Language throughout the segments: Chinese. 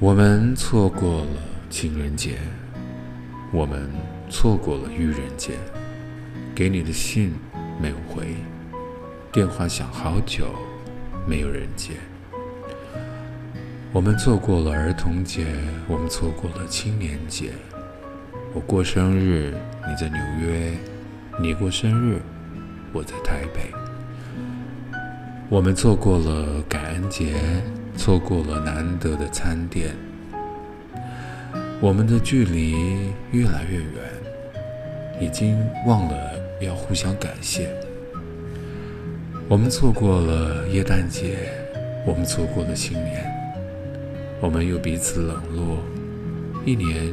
我们错过了情人节，我们错过了愚人节。给你的信没有回，电话响好久，没有人接。我们错过了儿童节，我们错过了青年节。我过生日，你在纽约；你过生日，我在台北。我们错过了感恩节，错过了难得的餐点。我们的距离越来越远，已经忘了要互相感谢。我们错过了耶诞节，我们错过了新年，我们又彼此冷落，一年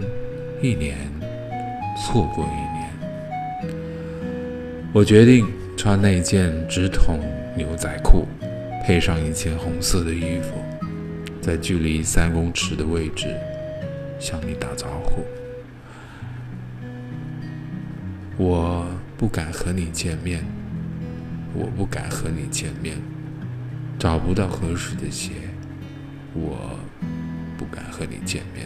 一年。错过一年，我决定穿那件直筒牛仔裤，配上一件红色的衣服，在距离三公尺的位置向你打招呼。我不敢和你见面，我不敢和你见面，找不到合适的鞋，我不敢和你见面。